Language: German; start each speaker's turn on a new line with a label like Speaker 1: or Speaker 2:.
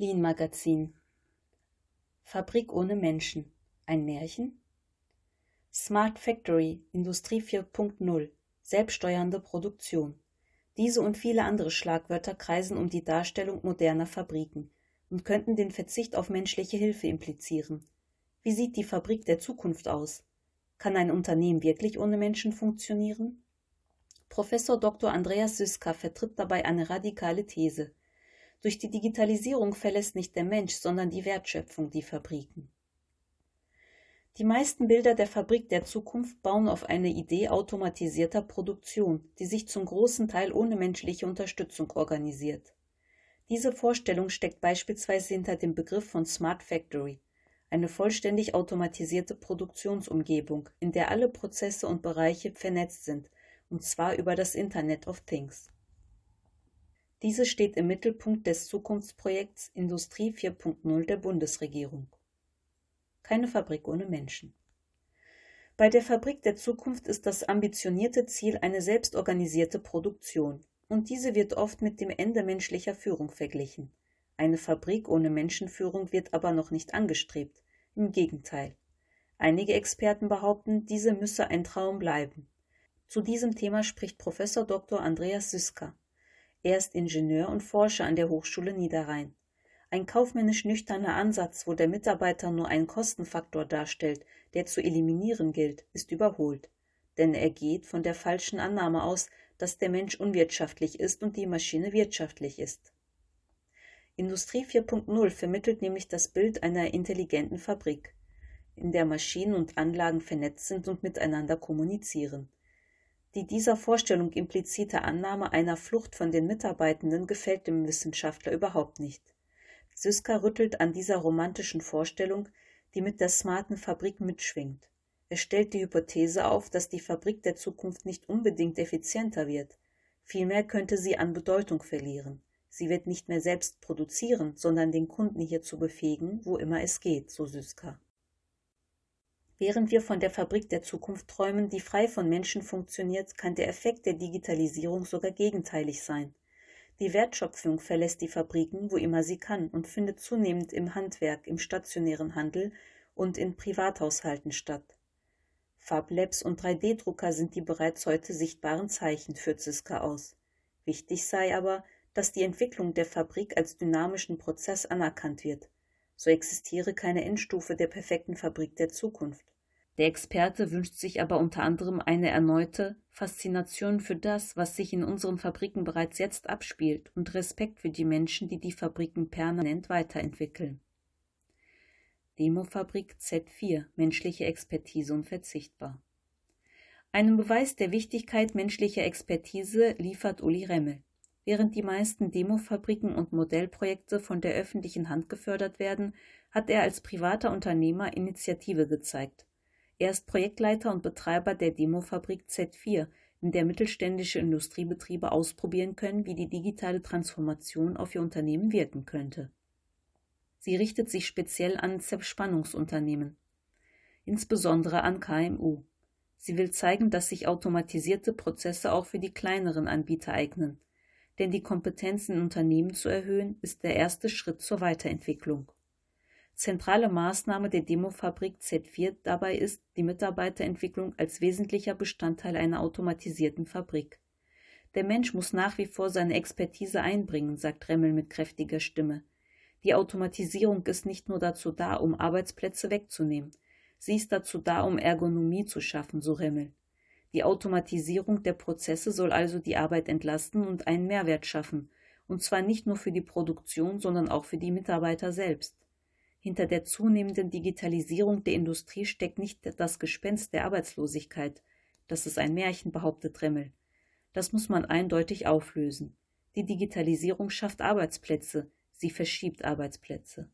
Speaker 1: Wien Magazin Fabrik ohne Menschen. Ein Märchen? Smart Factory, Industrie 4.0, selbststeuernde Produktion. Diese und viele andere Schlagwörter kreisen um die Darstellung moderner Fabriken und könnten den Verzicht auf menschliche Hilfe implizieren. Wie sieht die Fabrik der Zukunft aus? Kann ein Unternehmen wirklich ohne Menschen funktionieren? Professor Dr. Andreas Süska vertritt dabei eine radikale These. Durch die Digitalisierung verlässt nicht der Mensch, sondern die Wertschöpfung die Fabriken. Die meisten Bilder der Fabrik der Zukunft bauen auf eine Idee automatisierter Produktion, die sich zum großen Teil ohne menschliche Unterstützung organisiert. Diese Vorstellung steckt beispielsweise hinter dem Begriff von Smart Factory, eine vollständig automatisierte Produktionsumgebung, in der alle Prozesse und Bereiche vernetzt sind, und zwar über das Internet of Things. Diese steht im Mittelpunkt des Zukunftsprojekts Industrie 4.0 der Bundesregierung. Keine Fabrik ohne Menschen. Bei der Fabrik der Zukunft ist das ambitionierte Ziel eine selbstorganisierte Produktion, und diese wird oft mit dem Ende menschlicher Führung verglichen. Eine Fabrik ohne Menschenführung wird aber noch nicht angestrebt. Im Gegenteil. Einige Experten behaupten, diese müsse ein Traum bleiben. Zu diesem Thema spricht Professor Dr. Andreas Süska. Er ist Ingenieur und Forscher an der Hochschule Niederrhein. Ein kaufmännisch nüchterner Ansatz, wo der Mitarbeiter nur einen Kostenfaktor darstellt, der zu eliminieren gilt, ist überholt. Denn er geht von der falschen Annahme aus, dass der Mensch unwirtschaftlich ist und die Maschine wirtschaftlich ist. Industrie 4.0 vermittelt nämlich das Bild einer intelligenten Fabrik, in der Maschinen und Anlagen vernetzt sind und miteinander kommunizieren. Die dieser Vorstellung implizite Annahme einer Flucht von den Mitarbeitenden gefällt dem Wissenschaftler überhaupt nicht. Syska rüttelt an dieser romantischen Vorstellung, die mit der smarten Fabrik mitschwingt. Er stellt die Hypothese auf, dass die Fabrik der Zukunft nicht unbedingt effizienter wird, vielmehr könnte sie an Bedeutung verlieren. Sie wird nicht mehr selbst produzieren, sondern den Kunden hierzu befähigen, wo immer es geht, so Süska. Während wir von der Fabrik der Zukunft träumen, die frei von Menschen funktioniert, kann der Effekt der Digitalisierung sogar gegenteilig sein. Die Wertschöpfung verlässt die Fabriken, wo immer sie kann, und findet zunehmend im Handwerk, im stationären Handel und in Privathaushalten statt. Fablabs und 3D-Drucker sind die bereits heute sichtbaren Zeichen, führt Ziska aus. Wichtig sei aber, dass die Entwicklung der Fabrik als dynamischen Prozess anerkannt wird. So existiere keine Endstufe der perfekten Fabrik der Zukunft. Der Experte wünscht sich aber unter anderem eine erneute Faszination für das, was sich in unseren Fabriken bereits jetzt abspielt und Respekt für die Menschen, die die Fabriken permanent weiterentwickeln. Demofabrik Z4 Menschliche Expertise unverzichtbar. Einen Beweis der Wichtigkeit menschlicher Expertise liefert Uli Remmel. Während die meisten Demofabriken und Modellprojekte von der öffentlichen Hand gefördert werden, hat er als privater Unternehmer Initiative gezeigt. Er ist Projektleiter und Betreiber der Demofabrik Z4, in der mittelständische Industriebetriebe ausprobieren können, wie die digitale Transformation auf ihr Unternehmen wirken könnte. Sie richtet sich speziell an Zerspannungsunternehmen, insbesondere an KMU. Sie will zeigen, dass sich automatisierte Prozesse auch für die kleineren Anbieter eignen denn die Kompetenzen in Unternehmen zu erhöhen, ist der erste Schritt zur Weiterentwicklung. Zentrale Maßnahme der Demofabrik Z4 dabei ist die Mitarbeiterentwicklung als wesentlicher Bestandteil einer automatisierten Fabrik. Der Mensch muss nach wie vor seine Expertise einbringen, sagt Remmel mit kräftiger Stimme. Die Automatisierung ist nicht nur dazu da, um Arbeitsplätze wegzunehmen. Sie ist dazu da, um Ergonomie zu schaffen, so Remmel. Die Automatisierung der Prozesse soll also die Arbeit entlasten und einen Mehrwert schaffen, und zwar nicht nur für die Produktion, sondern auch für die Mitarbeiter selbst. Hinter der zunehmenden Digitalisierung der Industrie steckt nicht das Gespenst der Arbeitslosigkeit. Das ist ein Märchen, behauptet Remmel. Das muss man eindeutig auflösen. Die Digitalisierung schafft Arbeitsplätze, sie verschiebt Arbeitsplätze.